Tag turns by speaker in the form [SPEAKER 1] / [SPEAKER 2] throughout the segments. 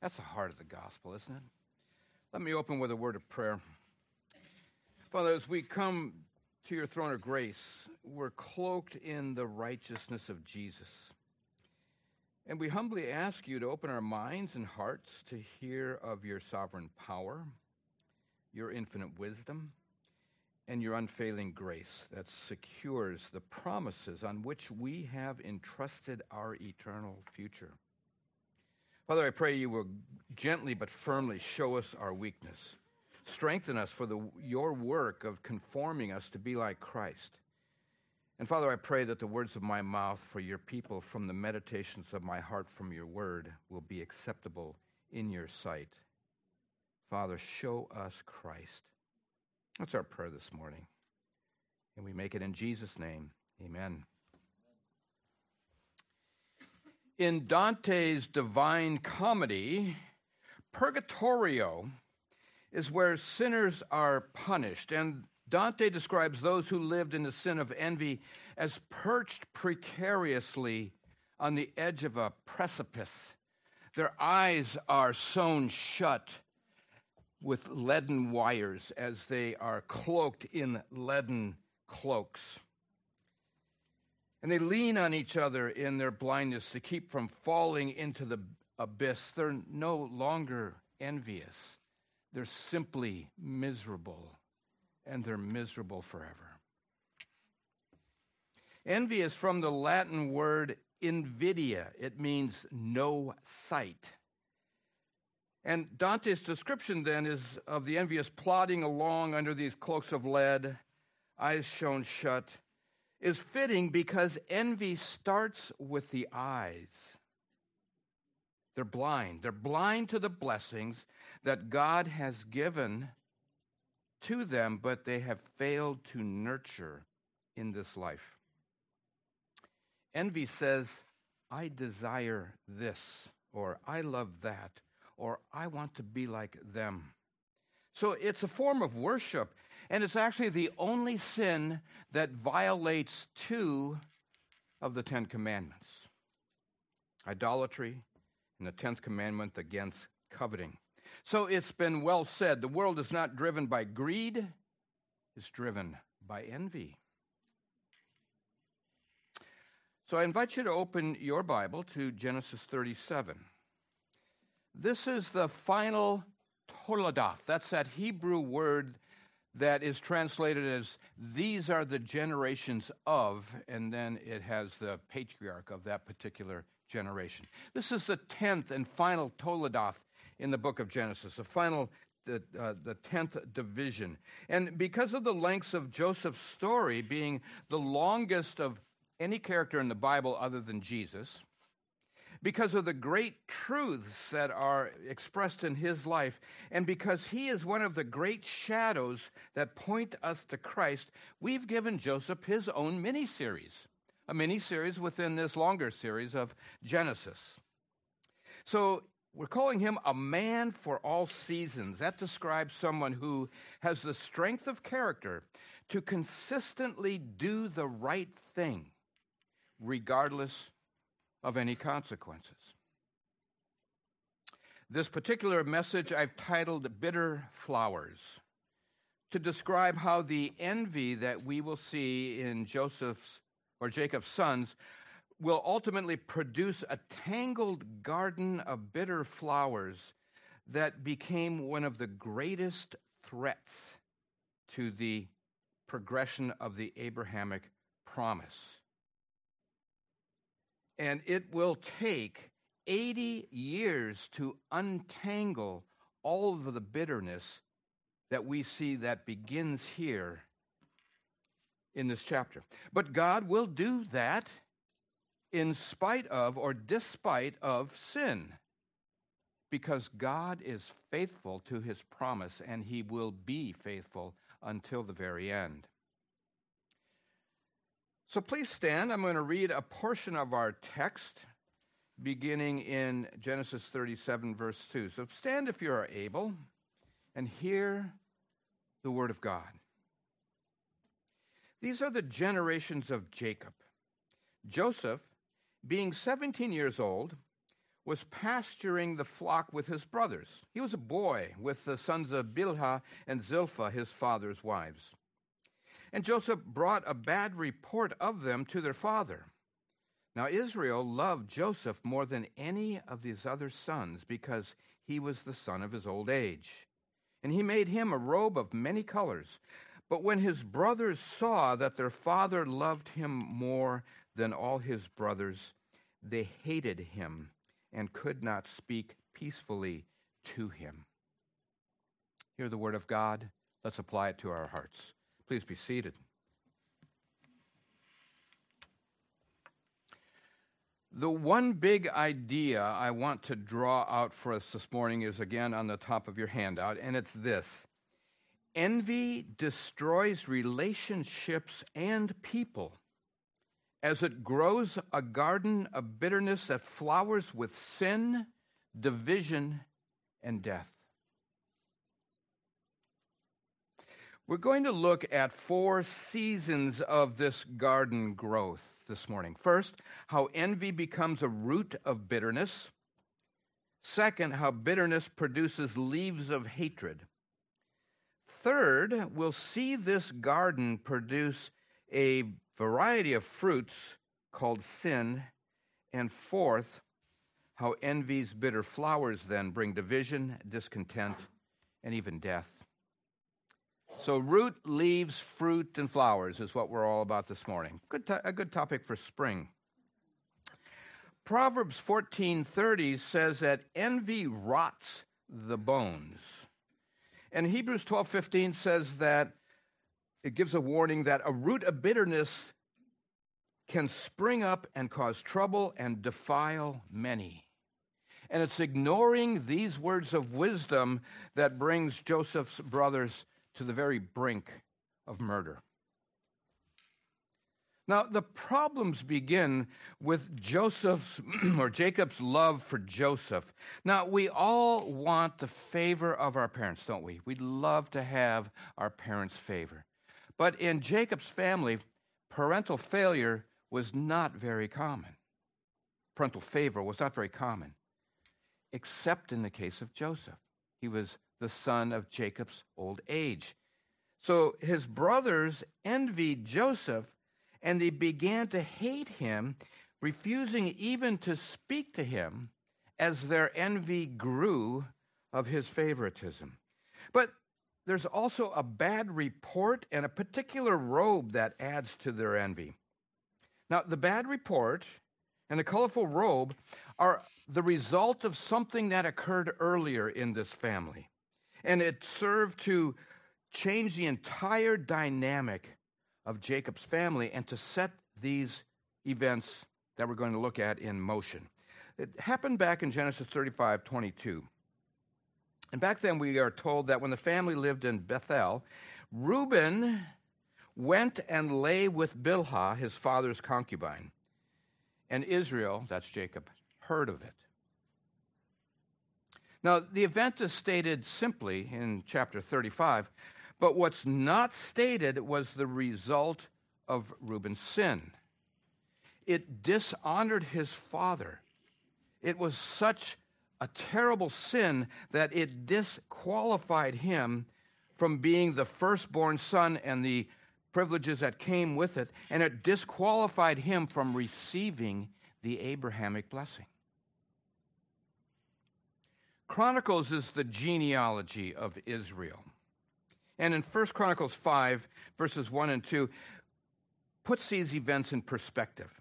[SPEAKER 1] That's the heart of the gospel, isn't it? Let me open with a word of prayer. Father, as we come to your throne of grace, we're cloaked in the righteousness of Jesus. And we humbly ask you to open our minds and hearts to hear of your sovereign power, your infinite wisdom, and your unfailing grace that secures the promises on which we have entrusted our eternal future. Father, I pray you will gently but firmly show us our weakness. Strengthen us for the, your work of conforming us to be like Christ. And Father, I pray that the words of my mouth for your people from the meditations of my heart from your word will be acceptable in your sight. Father, show us Christ. That's our prayer this morning. And we make it in Jesus' name. Amen. In Dante's Divine Comedy, Purgatorio is where sinners are punished. And Dante describes those who lived in the sin of envy as perched precariously on the edge of a precipice. Their eyes are sewn shut with leaden wires as they are cloaked in leaden cloaks. And they lean on each other in their blindness to keep from falling into the abyss. They're no longer envious, they're simply miserable, and they're miserable forever. Envy is from the Latin word invidia, it means no sight. And Dante's description then is of the envious plodding along under these cloaks of lead, eyes shown shut, is fitting because envy starts with the eyes. They're blind. They're blind to the blessings that God has given to them, but they have failed to nurture in this life. Envy says, I desire this, or I love that, or I want to be like them. So it's a form of worship. And it's actually the only sin that violates two of the Ten Commandments idolatry and the tenth commandment against coveting. So it's been well said the world is not driven by greed, it's driven by envy. So I invite you to open your Bible to Genesis 37. This is the final Toledoth. That's that Hebrew word that is translated as these are the generations of, and then it has the patriarch of that particular generation. This is the 10th and final Toledoth in the book of Genesis, the final, the, uh, the 10th division. And because of the lengths of Joseph's story being the longest of any character in the Bible other than Jesus, because of the great truths that are expressed in his life, and because he is one of the great shadows that point us to Christ, we've given Joseph his own mini series, a mini series within this longer series of Genesis. So we're calling him a man for all seasons. That describes someone who has the strength of character to consistently do the right thing, regardless of any consequences. This particular message I've titled Bitter Flowers to describe how the envy that we will see in Joseph's or Jacob's sons will ultimately produce a tangled garden of bitter flowers that became one of the greatest threats to the progression of the Abrahamic promise. And it will take 80 years to untangle all of the bitterness that we see that begins here in this chapter. But God will do that in spite of or despite of sin. Because God is faithful to his promise and he will be faithful until the very end. So please stand. I'm going to read a portion of our text beginning in Genesis 37, verse 2. So stand if you are able and hear the word of God. These are the generations of Jacob. Joseph, being 17 years old, was pasturing the flock with his brothers. He was a boy with the sons of Bilhah and Zilpah, his father's wives. And Joseph brought a bad report of them to their father. Now, Israel loved Joseph more than any of his other sons because he was the son of his old age. And he made him a robe of many colors. But when his brothers saw that their father loved him more than all his brothers, they hated him and could not speak peacefully to him. Hear the word of God. Let's apply it to our hearts. Please be seated. The one big idea I want to draw out for us this morning is again on the top of your handout, and it's this Envy destroys relationships and people as it grows a garden of bitterness that flowers with sin, division, and death. We're going to look at four seasons of this garden growth this morning. First, how envy becomes a root of bitterness. Second, how bitterness produces leaves of hatred. Third, we'll see this garden produce a variety of fruits called sin. And fourth, how envy's bitter flowers then bring division, discontent, and even death. So, root, leaves, fruit, and flowers is what we're all about this morning. Good to- a good topic for spring. Proverbs 14:30 says that envy rots the bones. And Hebrews 12:15 says that it gives a warning that a root of bitterness can spring up and cause trouble and defile many. And it's ignoring these words of wisdom that brings Joseph's brothers to the very brink of murder. Now, the problems begin with Joseph's or Jacob's love for Joseph. Now, we all want the favor of our parents, don't we? We'd love to have our parents' favor. But in Jacob's family, parental failure was not very common. Parental favor was not very common, except in the case of Joseph. He was the son of Jacob's old age. So his brothers envied Joseph and they began to hate him, refusing even to speak to him as their envy grew of his favoritism. But there's also a bad report and a particular robe that adds to their envy. Now, the bad report and the colorful robe are the result of something that occurred earlier in this family. And it served to change the entire dynamic of Jacob's family and to set these events that we're going to look at in motion. It happened back in Genesis 35 22. And back then, we are told that when the family lived in Bethel, Reuben went and lay with Bilhah, his father's concubine. And Israel, that's Jacob, heard of it. Now, the event is stated simply in chapter 35, but what's not stated was the result of Reuben's sin. It dishonored his father. It was such a terrible sin that it disqualified him from being the firstborn son and the privileges that came with it, and it disqualified him from receiving the Abrahamic blessing. Chronicles is the genealogy of Israel. And in 1 Chronicles 5, verses 1 and 2, puts these events in perspective.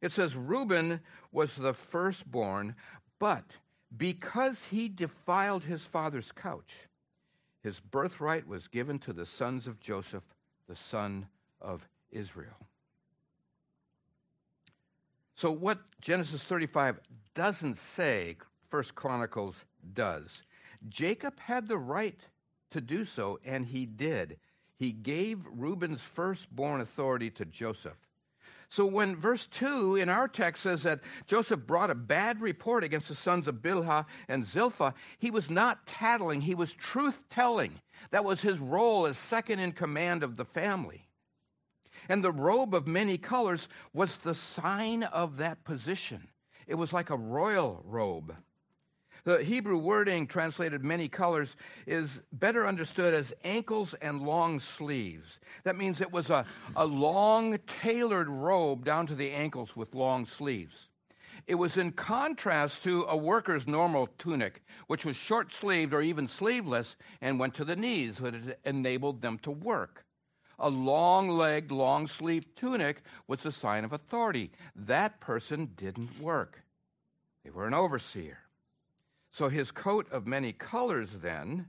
[SPEAKER 1] It says, Reuben was the firstborn but because he defiled his father's couch, his birthright was given to the sons of Joseph, the son of Israel. So, what Genesis 35 doesn't say, First Chronicles does. Jacob had the right to do so, and he did. He gave Reuben's firstborn authority to Joseph. So when verse 2 in our text says that Joseph brought a bad report against the sons of Bilhah and Zilpah, he was not tattling, he was truth telling. That was his role as second in command of the family. And the robe of many colors was the sign of that position. it was like a royal robe. The Hebrew wording translated many colors is better understood as ankles and long sleeves. That means it was a, a long, tailored robe down to the ankles with long sleeves. It was in contrast to a worker's normal tunic, which was short sleeved or even sleeveless and went to the knees, which enabled them to work. A long legged, long sleeved tunic was a sign of authority. That person didn't work, they were an overseer. So his coat of many colors, then,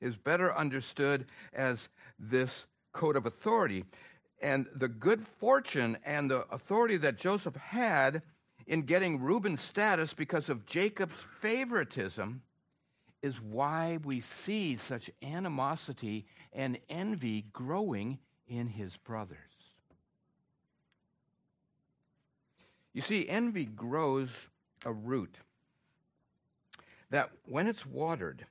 [SPEAKER 1] is better understood as this coat of authority. And the good fortune and the authority that Joseph had in getting Reuben's status because of Jacob's favoritism is why we see such animosity and envy growing in his brothers. You see, envy grows a root that when it's watered,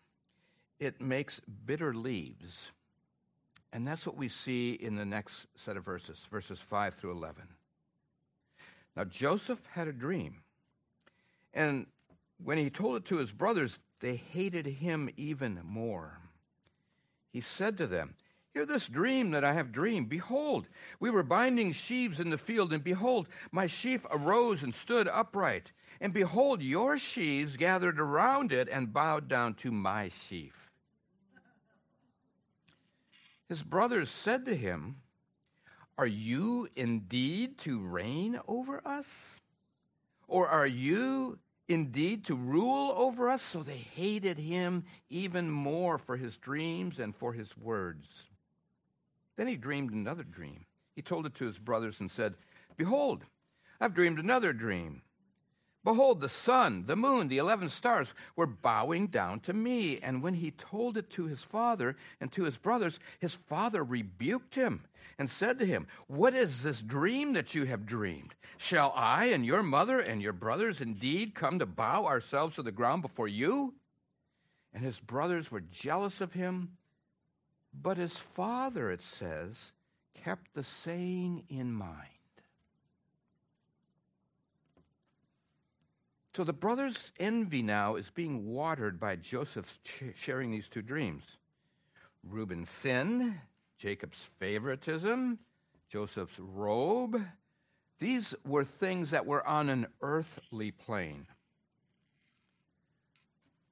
[SPEAKER 1] it makes bitter leaves. And that's what we see in the next set of verses, verses 5 through 11. Now, Joseph had a dream. And when he told it to his brothers, they hated him even more. He said to them, Hear this dream that I have dreamed. Behold, we were binding sheaves in the field, and behold, my sheaf arose and stood upright. And behold, your sheaves gathered around it and bowed down to my sheaf. His brothers said to him, Are you indeed to reign over us? Or are you indeed to rule over us? So they hated him even more for his dreams and for his words. Then he dreamed another dream. He told it to his brothers and said, Behold, I've dreamed another dream. Behold, the sun, the moon, the eleven stars were bowing down to me. And when he told it to his father and to his brothers, his father rebuked him and said to him, What is this dream that you have dreamed? Shall I and your mother and your brothers indeed come to bow ourselves to the ground before you? And his brothers were jealous of him. But his father, it says, kept the saying in mind. So the brothers' envy now is being watered by Joseph's sharing these two dreams. Reuben's sin, Jacob's favoritism, Joseph's robe, these were things that were on an earthly plane.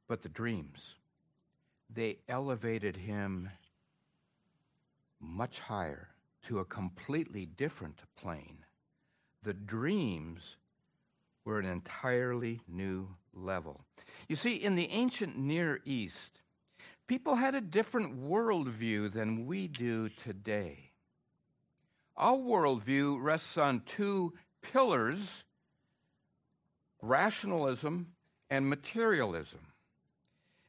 [SPEAKER 1] But the dreams, they elevated him much higher to a completely different plane. The dreams were an entirely new level. You see, in the ancient Near East, people had a different worldview than we do today. Our worldview rests on two pillars rationalism and materialism.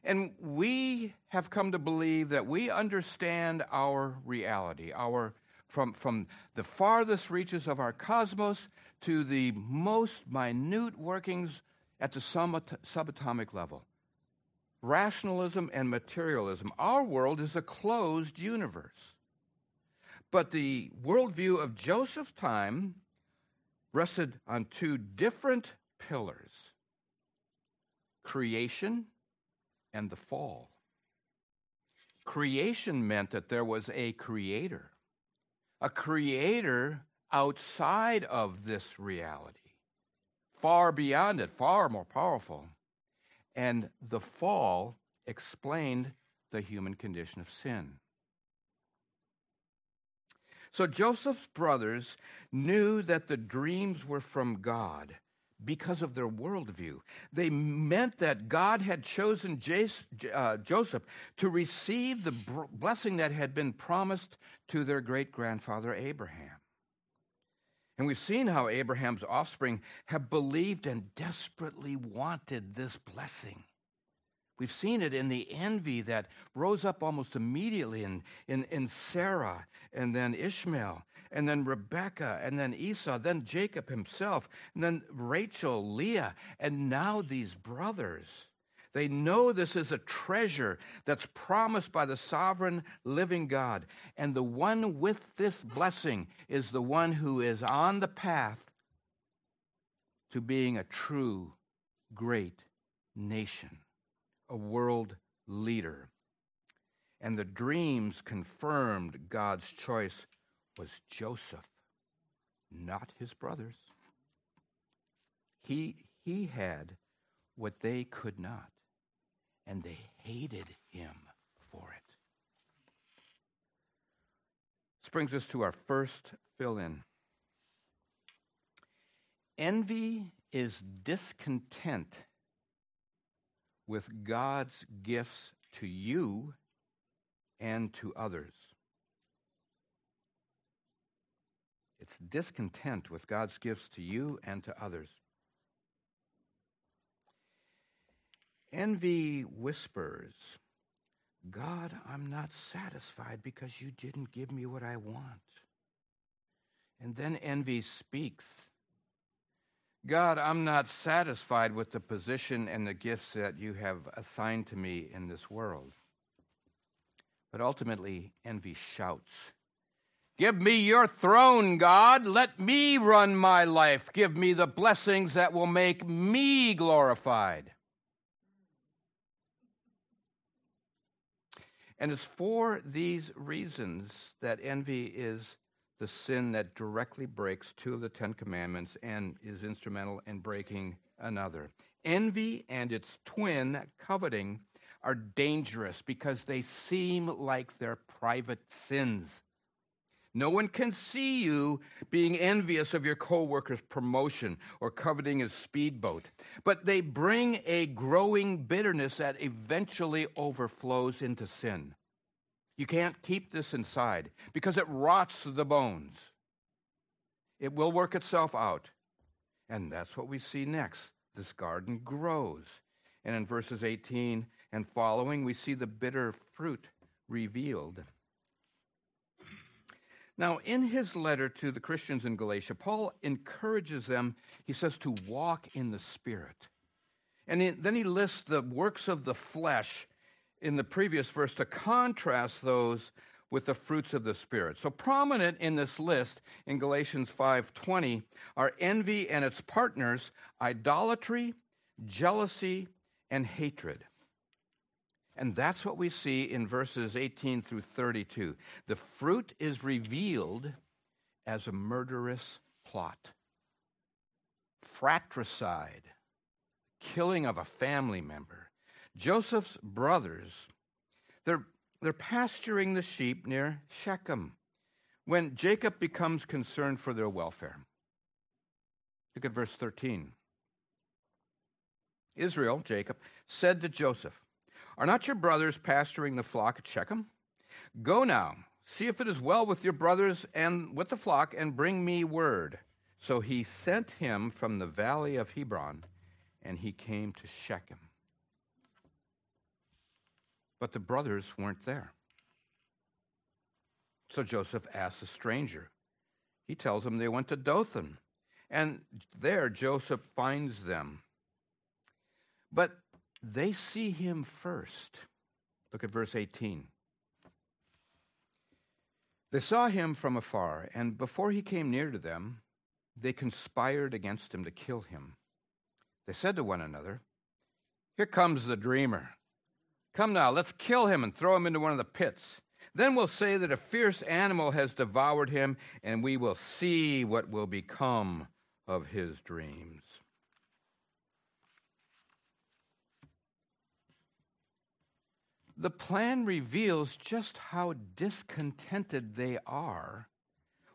[SPEAKER 1] And we have come to believe that we understand our reality, our from, from the farthest reaches of our cosmos to the most minute workings at the subatomic level. Rationalism and materialism. Our world is a closed universe. But the worldview of Joseph's time rested on two different pillars creation and the fall. Creation meant that there was a creator a creator outside of this reality, far beyond it, far more powerful. And the fall explained the human condition of sin. So Joseph's brothers knew that the dreams were from God because of their worldview. They meant that God had chosen uh, Joseph to receive the blessing that had been promised to their great grandfather Abraham. And we've seen how Abraham's offspring have believed and desperately wanted this blessing. We've seen it in the envy that rose up almost immediately in, in, in Sarah and then Ishmael and then Rebekah, and then Esau, then Jacob himself, and then Rachel, Leah, and now these brothers. They know this is a treasure that's promised by the sovereign living God. And the one with this blessing is the one who is on the path to being a true, great nation, a world leader. And the dreams confirmed God's choice was Joseph, not his brothers. He, he had what they could not, and they hated him for it. This brings us to our first fill in. Envy is discontent with God's gifts to you and to others. It's discontent with God's gifts to you and to others. Envy whispers, God, I'm not satisfied because you didn't give me what I want. And then envy speaks, God, I'm not satisfied with the position and the gifts that you have assigned to me in this world. But ultimately, envy shouts, Give me your throne, God. Let me run my life. Give me the blessings that will make me glorified. And it's for these reasons that envy is the sin that directly breaks two of the Ten Commandments and is instrumental in breaking another. Envy and its twin, coveting, are dangerous because they seem like they're private sins. No one can see you being envious of your coworker's promotion or coveting his speedboat, but they bring a growing bitterness that eventually overflows into sin. You can't keep this inside because it rots the bones. It will work itself out. And that's what we see next. This garden grows. And in verses 18 and following, we see the bitter fruit revealed. Now, in his letter to the Christians in Galatia, Paul encourages them, he says, to walk in the Spirit. And then he lists the works of the flesh in the previous verse to contrast those with the fruits of the spirit. So prominent in this list in Galatians 5:20 are envy and its partners, idolatry, jealousy, and hatred. And that's what we see in verses 18 through 32. The fruit is revealed as a murderous plot. Fratricide, killing of a family member, Joseph's brothers, they're, they're pasturing the sheep near Shechem when Jacob becomes concerned for their welfare. Look at verse 13. Israel, Jacob, said to Joseph, Are not your brothers pasturing the flock at Shechem? Go now, see if it is well with your brothers and with the flock, and bring me word. So he sent him from the valley of Hebron, and he came to Shechem. But the brothers weren't there. So Joseph asks a stranger. He tells him they went to Dothan. And there Joseph finds them. But they see him first. Look at verse 18. They saw him from afar, and before he came near to them, they conspired against him to kill him. They said to one another, Here comes the dreamer. Come now, let's kill him and throw him into one of the pits. Then we'll say that a fierce animal has devoured him, and we will see what will become of his dreams. The plan reveals just how discontented they are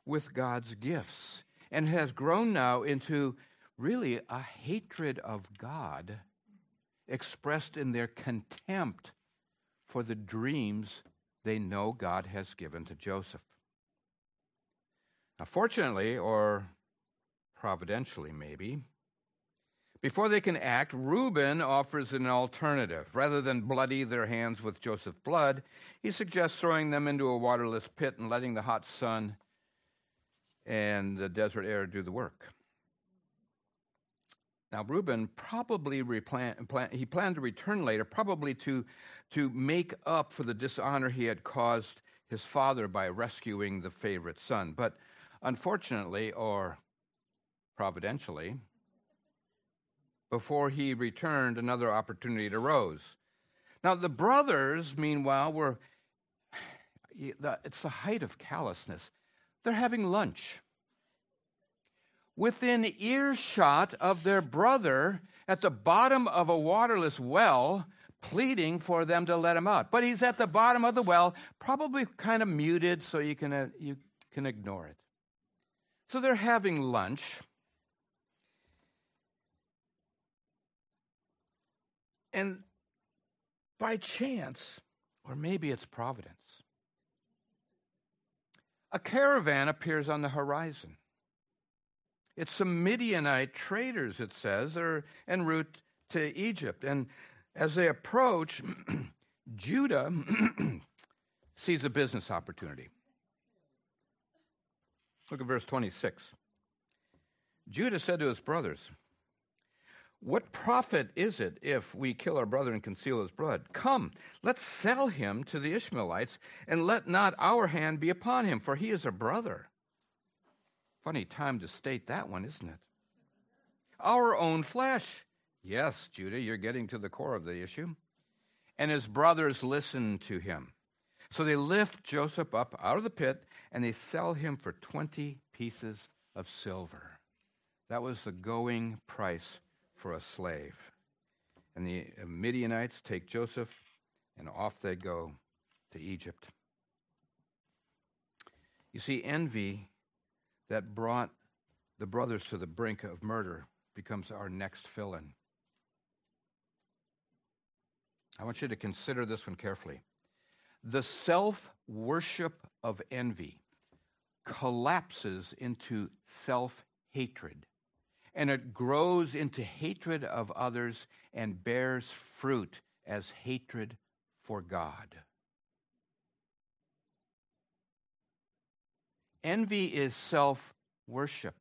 [SPEAKER 1] with God's gifts and has grown now into really a hatred of God expressed in their contempt for the dreams they know God has given to Joseph. Now, fortunately, or providentially maybe, before they can act, Reuben offers an alternative. Rather than bloody their hands with Joseph's blood, he suggests throwing them into a waterless pit and letting the hot sun and the desert air do the work. Now, Reuben probably replan, plan, he planned to return later, probably to, to make up for the dishonor he had caused his father by rescuing the favorite son. But unfortunately, or providentially, Before he returned, another opportunity arose. Now, the brothers, meanwhile, were, it's the height of callousness. They're having lunch. Within earshot of their brother at the bottom of a waterless well, pleading for them to let him out. But he's at the bottom of the well, probably kind of muted so you can, uh, you can ignore it. So they're having lunch. And by chance, or maybe it's providence, a caravan appears on the horizon. It's some Midianite traders, it says, are en route to Egypt. And as they approach, Judah sees a business opportunity. Look at verse 26. Judah said to his brothers, What profit is it if we kill our brother and conceal his blood? Come, let's sell him to the Ishmaelites, and let not our hand be upon him, for he is a brother. Funny time to state that one, isn't it? Our own flesh. Yes, Judah, you're getting to the core of the issue. And his brothers listen to him. So they lift Joseph up out of the pit and they sell him for 20 pieces of silver. That was the going price for a slave. And the Midianites take Joseph and off they go to Egypt. You see, envy that brought the brothers to the brink of murder becomes our next fill in. I want you to consider this one carefully. The self worship of envy collapses into self hatred, and it grows into hatred of others and bears fruit as hatred for God. Envy is self worship.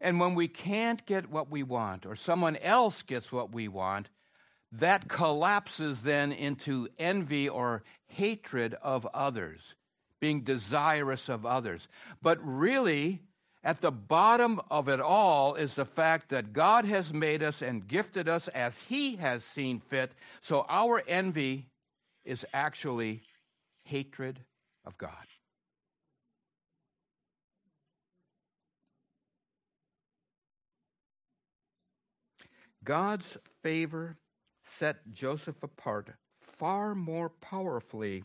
[SPEAKER 1] And when we can't get what we want, or someone else gets what we want, that collapses then into envy or hatred of others, being desirous of others. But really, at the bottom of it all is the fact that God has made us and gifted us as He has seen fit. So our envy is actually hatred of God. God's favor set Joseph apart far more powerfully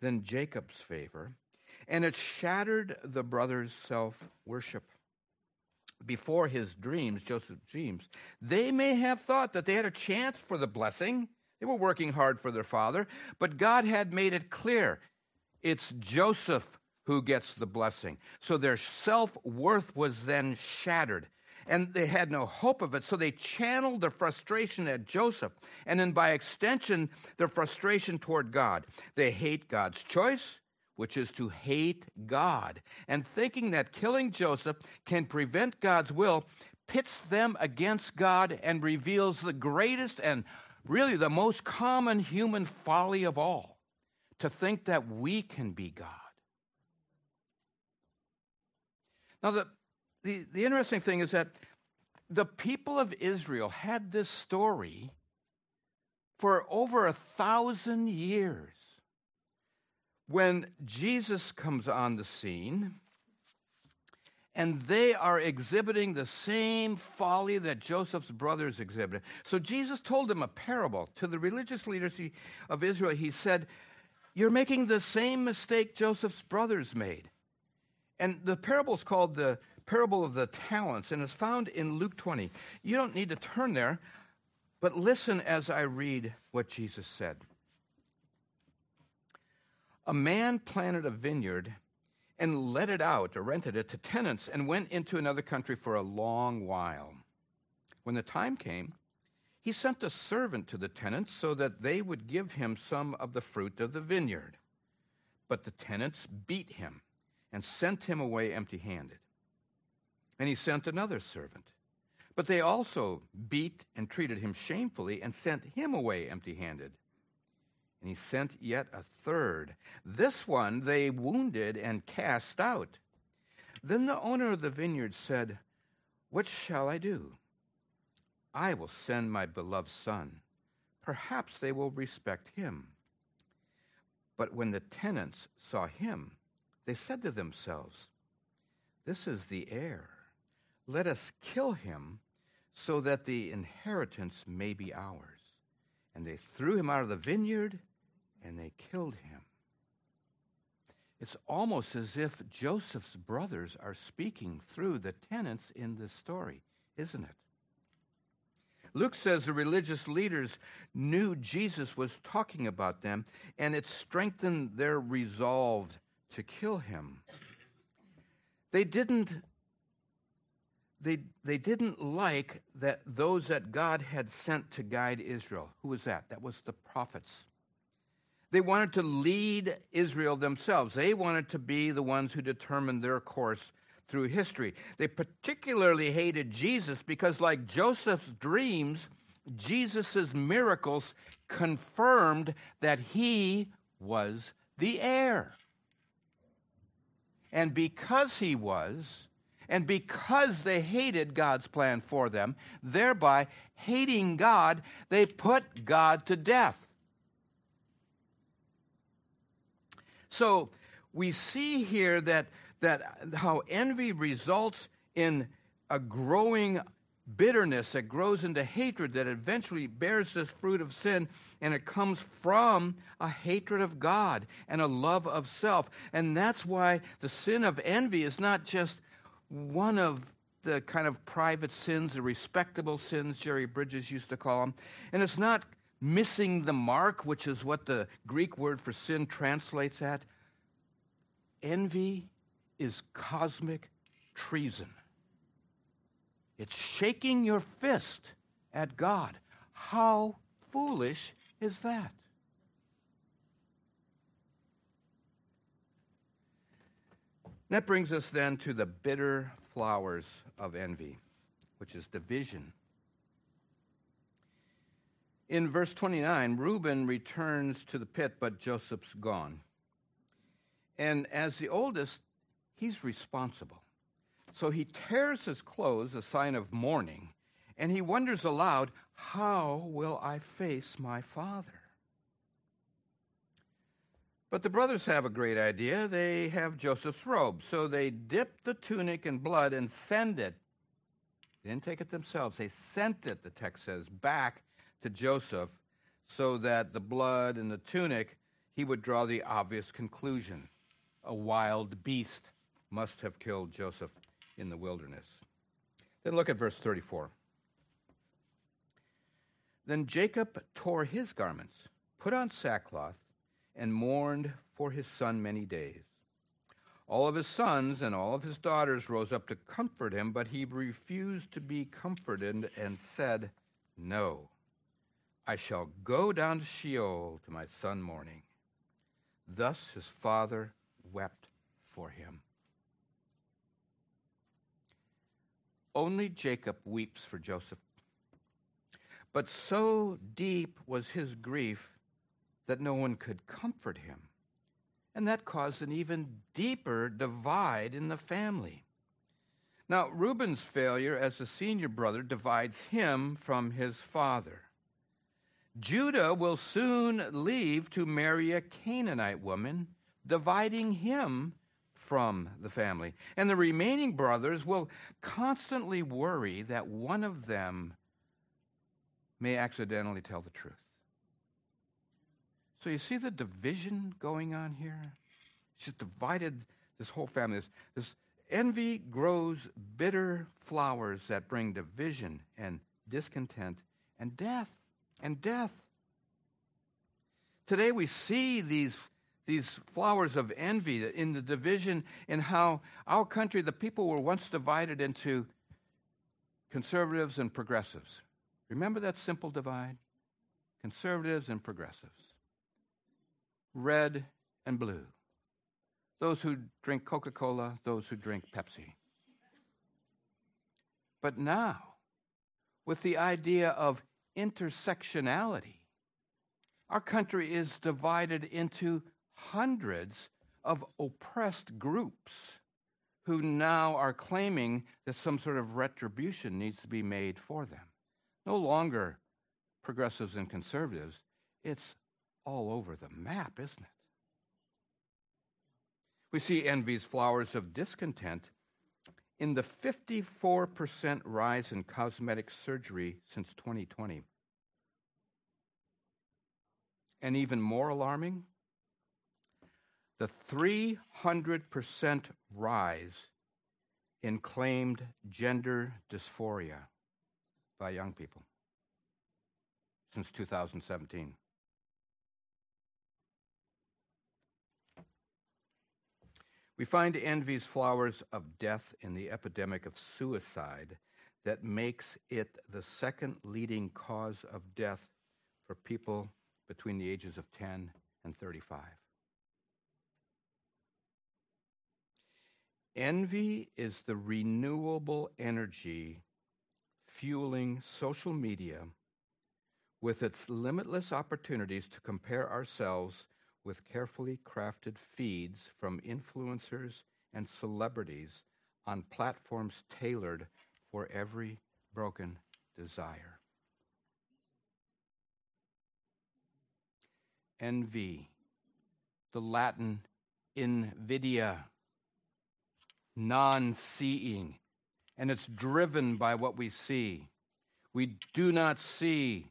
[SPEAKER 1] than Jacob's favor, and it shattered the brothers' self worship. Before his dreams, Joseph's dreams, they may have thought that they had a chance for the blessing. They were working hard for their father, but God had made it clear it's Joseph who gets the blessing. So their self worth was then shattered and they had no hope of it. So they channeled their frustration at Joseph, and then by extension, their frustration toward God. They hate God's choice, which is to hate God. And thinking that killing Joseph can prevent God's will pits them against God and reveals the greatest and really the most common human folly of all to think that we can be God. Now, the the, interesting thing is that the people of Israel had this story for over a thousand years. When Jesus comes on the scene, and they are exhibiting the same folly that Joseph's brothers exhibited. So Jesus told them a parable to the religious leaders of Israel. He said, You're making the same mistake Joseph's brothers made. And the parable is called the parable of the talents, and it's found in Luke 20. You don't need to turn there, but listen as I read what Jesus said. A man planted a vineyard and let it out or rented it to tenants and went into another country for a long while. When the time came, he sent a servant to the tenants so that they would give him some of the fruit of the vineyard. But the tenants beat him and sent him away empty handed. And he sent another servant. But they also beat and treated him shamefully and sent him away empty handed. And he sent yet a third. This one they wounded and cast out. Then the owner of the vineyard said, What shall I do? I will send my beloved son. Perhaps they will respect him. But when the tenants saw him, they said to themselves, This is the heir. Let us kill him so that the inheritance may be ours. And they threw him out of the vineyard and they killed him. It's almost as if Joseph's brothers are speaking through the tenants in this story, isn't it? Luke says the religious leaders knew Jesus was talking about them, and it strengthened their resolve to kill him. They didn't they, they didn't like that those that God had sent to guide Israel. Who was that? That was the prophets. They wanted to lead Israel themselves. They wanted to be the ones who determined their course through history. They particularly hated Jesus because, like Joseph's dreams, Jesus' miracles confirmed that he was the heir. And because he was, and because they hated God's plan for them, thereby hating God, they put God to death. So we see here that, that how envy results in a growing bitterness that grows into hatred that eventually bears this fruit of sin, and it comes from a hatred of God and a love of self. And that's why the sin of envy is not just one of the kind of private sins, the respectable sins, Jerry Bridges used to call them. And it's not missing the mark, which is what the Greek word for sin translates at. Envy is cosmic treason. It's shaking your fist at God. How foolish is that? That brings us then to the bitter flowers of envy, which is division. In verse 29, Reuben returns to the pit, but Joseph's gone. And as the oldest, he's responsible. So he tears his clothes, a sign of mourning, and he wonders aloud, How will I face my father? But the brothers have a great idea. They have Joseph's robe. So they dip the tunic in blood and send it. They didn't take it themselves. They sent it, the text says, back to Joseph so that the blood and the tunic, he would draw the obvious conclusion. A wild beast must have killed Joseph in the wilderness. Then look at verse 34. Then Jacob tore his garments, put on sackcloth, and mourned for his son many days. All of his sons and all of his daughters rose up to comfort him, but he refused to be comforted and said, No. I shall go down to Sheol to my son mourning. Thus his father wept for him. Only Jacob weeps for Joseph. But so deep was his grief that no one could comfort him. And that caused an even deeper divide in the family. Now, Reuben's failure as the senior brother divides him from his father. Judah will soon leave to marry a Canaanite woman, dividing him from the family. And the remaining brothers will constantly worry that one of them may accidentally tell the truth. So you see the division going on here? It's just divided this whole family. This, this envy grows bitter flowers that bring division and discontent and death and death. Today we see these, these flowers of envy in the division in how our country, the people were once divided into conservatives and progressives. Remember that simple divide? Conservatives and progressives. Red and blue. Those who drink Coca Cola, those who drink Pepsi. But now, with the idea of intersectionality. Our country is divided into hundreds of oppressed groups who now are claiming that some sort of retribution needs to be made for them. no longer progressives and conservatives. It's all over the map, isn't it? We see envy's flowers of discontent in the 54% rise in cosmetic surgery since 2020. And even more alarming, the 300% rise in claimed gender dysphoria by young people since 2017. We find envy's flowers of death in the epidemic of suicide that makes it the second leading cause of death for people between the ages of 10 and 35. Envy is the renewable energy fueling social media with its limitless opportunities to compare ourselves with carefully crafted feeds from influencers and celebrities on platforms tailored for every broken desire. Envy, the Latin invidia, non seeing, and it's driven by what we see. We do not see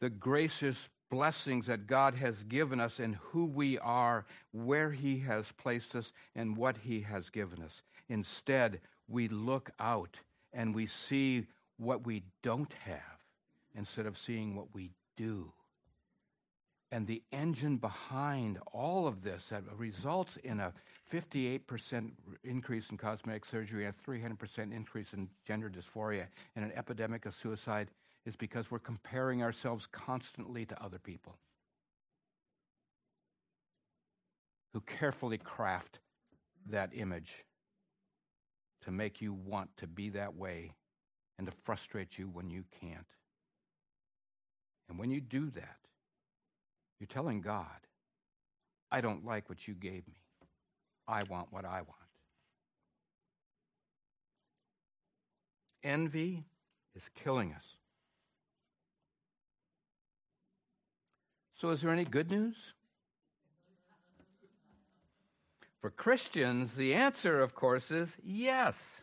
[SPEAKER 1] the gracious blessings that God has given us and who we are, where He has placed us, and what He has given us. Instead, we look out and we see what we don't have instead of seeing what we do. And the engine behind all of this that results in a 58% increase in cosmetic surgery, a 300% increase in gender dysphoria, and an epidemic of suicide is because we're comparing ourselves constantly to other people who carefully craft that image to make you want to be that way and to frustrate you when you can't. And when you do that, you're telling God, I don't like what you gave me. I want what I want. Envy is killing us. So, is there any good news? For Christians, the answer, of course, is yes.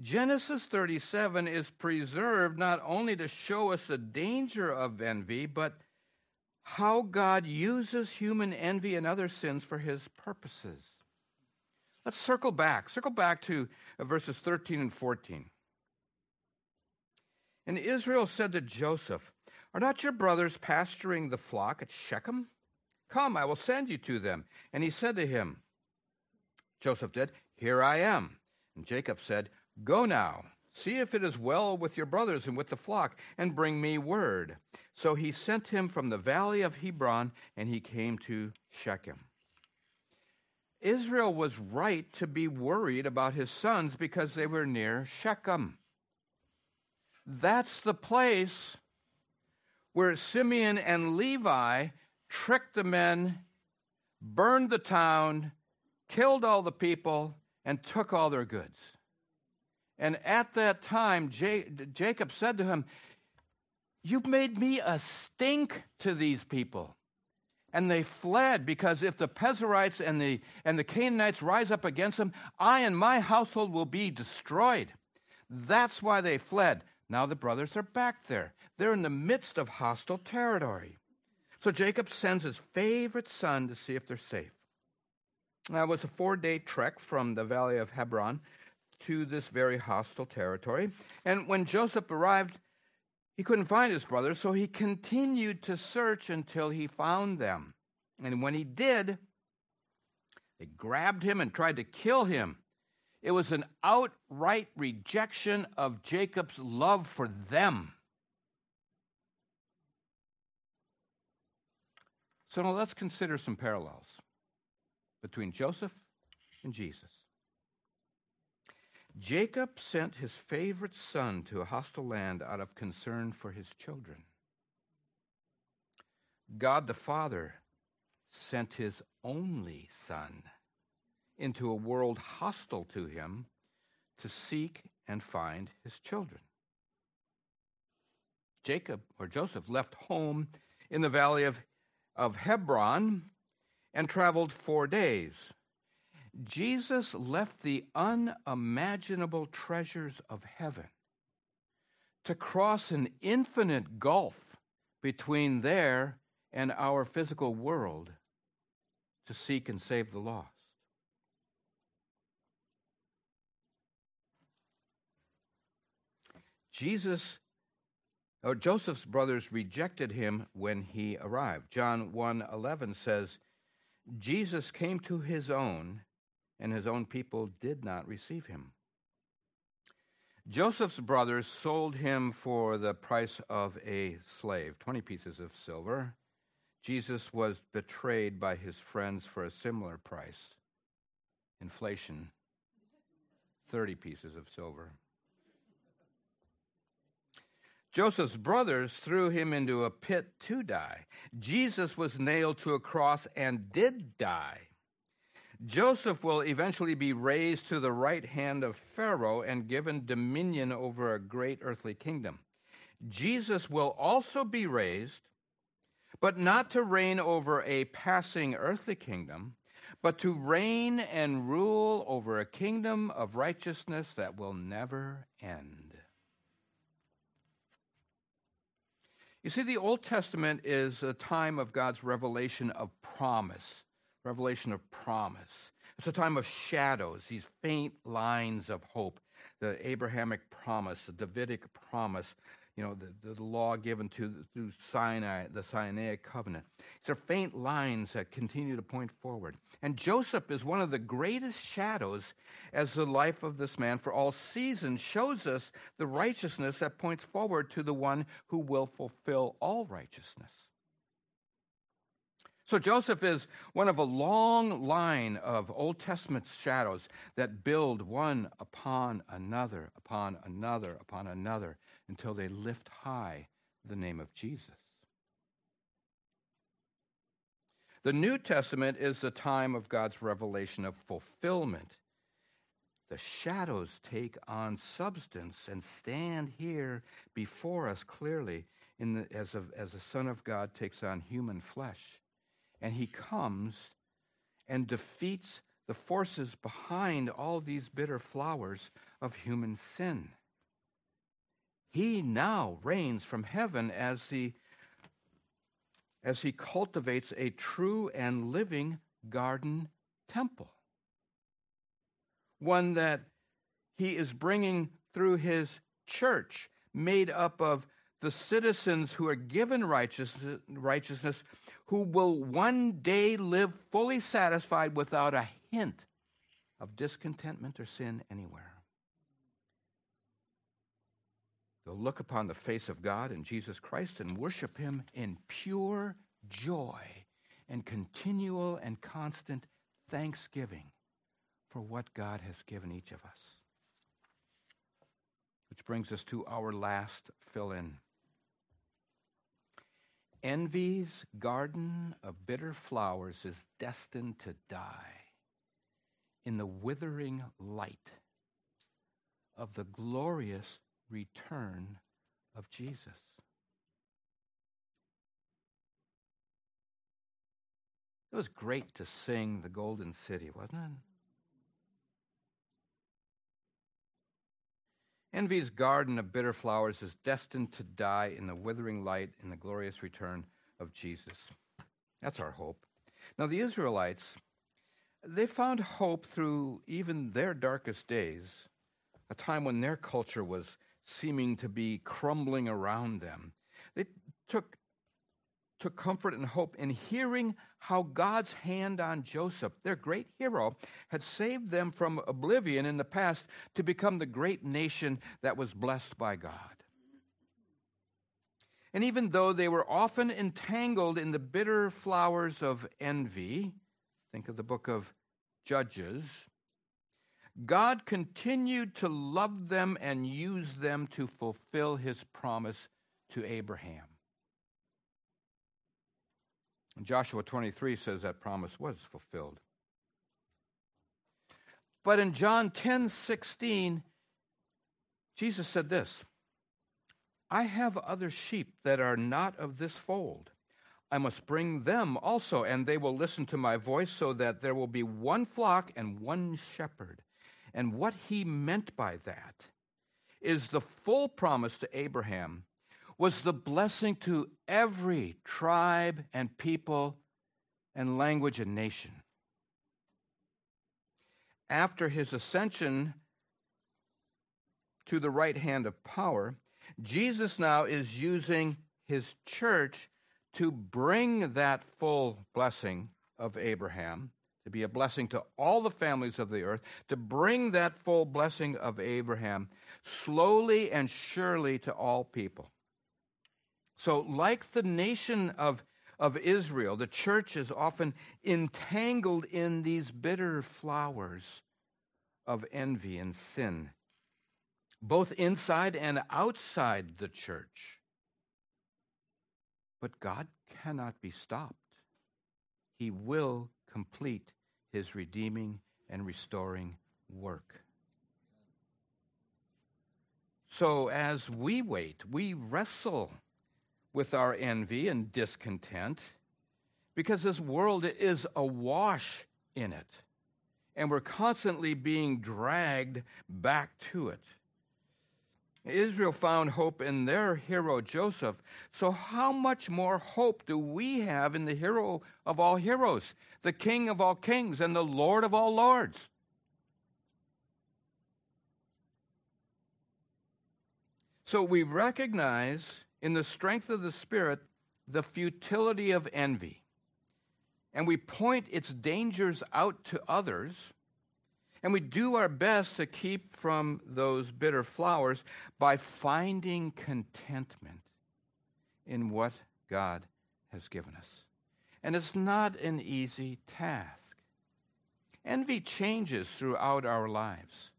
[SPEAKER 1] Genesis 37 is preserved not only to show us the danger of envy, but how God uses human envy and other sins for his purposes. Let's circle back. Circle back to uh, verses 13 and 14. And Israel said to Joseph, are not your brothers pasturing the flock at Shechem? Come, I will send you to them. And he said to him, Joseph did, Here I am. And Jacob said, Go now, see if it is well with your brothers and with the flock, and bring me word. So he sent him from the valley of Hebron, and he came to Shechem. Israel was right to be worried about his sons because they were near Shechem. That's the place where Simeon and Levi tricked the men, burned the town, killed all the people, and took all their goods. And at that time, Jacob said to him, You've made me a stink to these people. And they fled because if the Perizzites and the, and the Canaanites rise up against them, I and my household will be destroyed. That's why they fled. Now the brothers are back there. They're in the midst of hostile territory. So Jacob sends his favorite son to see if they're safe. Now, it was a four day trek from the valley of Hebron to this very hostile territory. And when Joseph arrived, he couldn't find his brothers, so he continued to search until he found them. And when he did, they grabbed him and tried to kill him. It was an outright rejection of Jacob's love for them. So now let's consider some parallels between Joseph and Jesus. Jacob sent his favorite son to a hostile land out of concern for his children. God the Father sent his only son into a world hostile to him to seek and find his children. Jacob or Joseph left home in the valley of, of Hebron and traveled four days. Jesus left the unimaginable treasures of heaven to cross an infinite gulf between there and our physical world to seek and save the lost. Jesus or Joseph's brothers rejected him when he arrived. John 1:11 says, Jesus came to his own, and his own people did not receive him. Joseph's brothers sold him for the price of a slave, 20 pieces of silver. Jesus was betrayed by his friends for a similar price. Inflation, 30 pieces of silver. Joseph's brothers threw him into a pit to die. Jesus was nailed to a cross and did die. Joseph will eventually be raised to the right hand of Pharaoh and given dominion over a great earthly kingdom. Jesus will also be raised, but not to reign over a passing earthly kingdom, but to reign and rule over a kingdom of righteousness that will never end. You see, the Old Testament is a time of God's revelation of promise, revelation of promise. It's a time of shadows, these faint lines of hope, the Abrahamic promise, the Davidic promise, you know, the, the law given to through Sinai, the Sinaitic covenant. These are faint lines that continue to point forward. And Joseph is one of the greatest shadows as the life of this man for all seasons shows us the righteousness that points forward to the one who will fulfill all righteousness. So Joseph is one of a long line of Old Testament shadows that build one upon another, upon another, upon another until they lift high the name of Jesus. The New Testament is the time of God's revelation of fulfillment. The shadows take on substance and stand here before us clearly the, as, a, as the Son of God takes on human flesh. And he comes and defeats the forces behind all these bitter flowers of human sin. He now reigns from heaven as the as he cultivates a true and living garden temple. One that he is bringing through his church, made up of the citizens who are given righteousness, righteousness, who will one day live fully satisfied without a hint of discontentment or sin anywhere. They'll look upon the face of God and Jesus Christ and worship Him in pure joy and continual and constant thanksgiving for what God has given each of us. Which brings us to our last fill in. Envy's garden of bitter flowers is destined to die in the withering light of the glorious return of Jesus. It was great to sing the Golden City, wasn't it? Envy's garden of bitter flowers is destined to die in the withering light in the glorious return of Jesus. That's our hope. Now, the Israelites, they found hope through even their darkest days, a time when their culture was seeming to be crumbling around them. They took, took comfort and hope in hearing how God's hand on Joseph, their great hero, had saved them from oblivion in the past to become the great nation that was blessed by God. And even though they were often entangled in the bitter flowers of envy, think of the book of Judges, God continued to love them and use them to fulfill his promise to Abraham. Joshua 23 says that promise was fulfilled. But in John 10 16, Jesus said this I have other sheep that are not of this fold. I must bring them also, and they will listen to my voice, so that there will be one flock and one shepherd. And what he meant by that is the full promise to Abraham was the blessing to every tribe and people and language and nation. After his ascension to the right hand of power, Jesus now is using his church to bring that full blessing of Abraham, to be a blessing to all the families of the earth, to bring that full blessing of Abraham slowly and surely to all people. So, like the nation of, of Israel, the church is often entangled in these bitter flowers of envy and sin, both inside and outside the church. But God cannot be stopped. He will complete his redeeming and restoring work. So, as we wait, we wrestle with our envy and discontent because this world is awash in it, and we're constantly being dragged back to it. Israel found hope in their hero Joseph. So, how much more hope do we have in the hero of all heroes, the King of all kings, and the Lord of all lords? So, we recognize in the strength of the Spirit the futility of envy, and we point its dangers out to others and we do our best to keep from those bitter flowers by finding contentment in what God has given us. And it's not an easy task. Envy changes throughout our lives.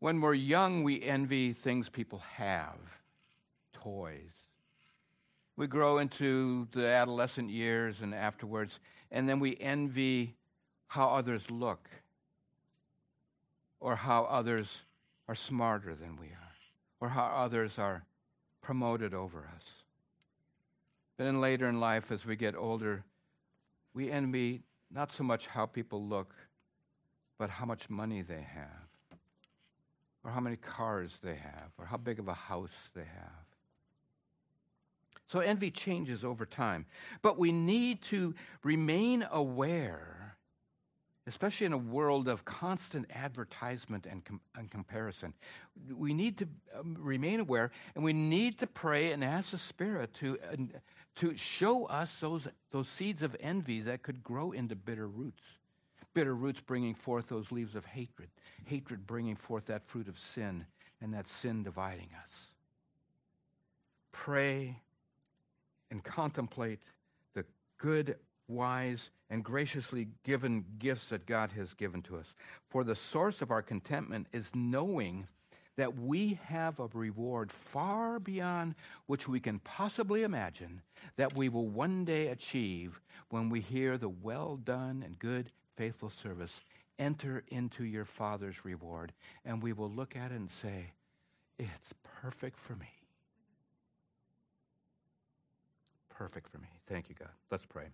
[SPEAKER 1] When we're young, we envy things people have toys. We grow into the adolescent years and afterwards, and then we envy how others look or how others are smarter than we are, or how others are promoted over us. Then later in life, as we get older, we envy not so much how people look, but how much money they have, or how many cars they have, or how big of a house they have. So envy changes over time. But we need to remain aware especially in a world of constant advertisement and, com- and comparison. We need to um, remain aware and we need to pray and ask the Spirit to, uh, to show us those, those seeds of envy that could grow into bitter roots. Bitter roots bringing forth those leaves of hatred, hatred bringing forth that fruit of sin, and that sin dividing us. Pray and contemplate the good wise, and graciously given gifts that God has given to us. For the source of our contentment is knowing that we have a reward far beyond which we can possibly imagine that we will one day achieve when we hear the well done and good, faithful service enter into your Father's reward. And we will look at it and say, It's perfect for me. Perfect for me. Thank you, God. Let's pray.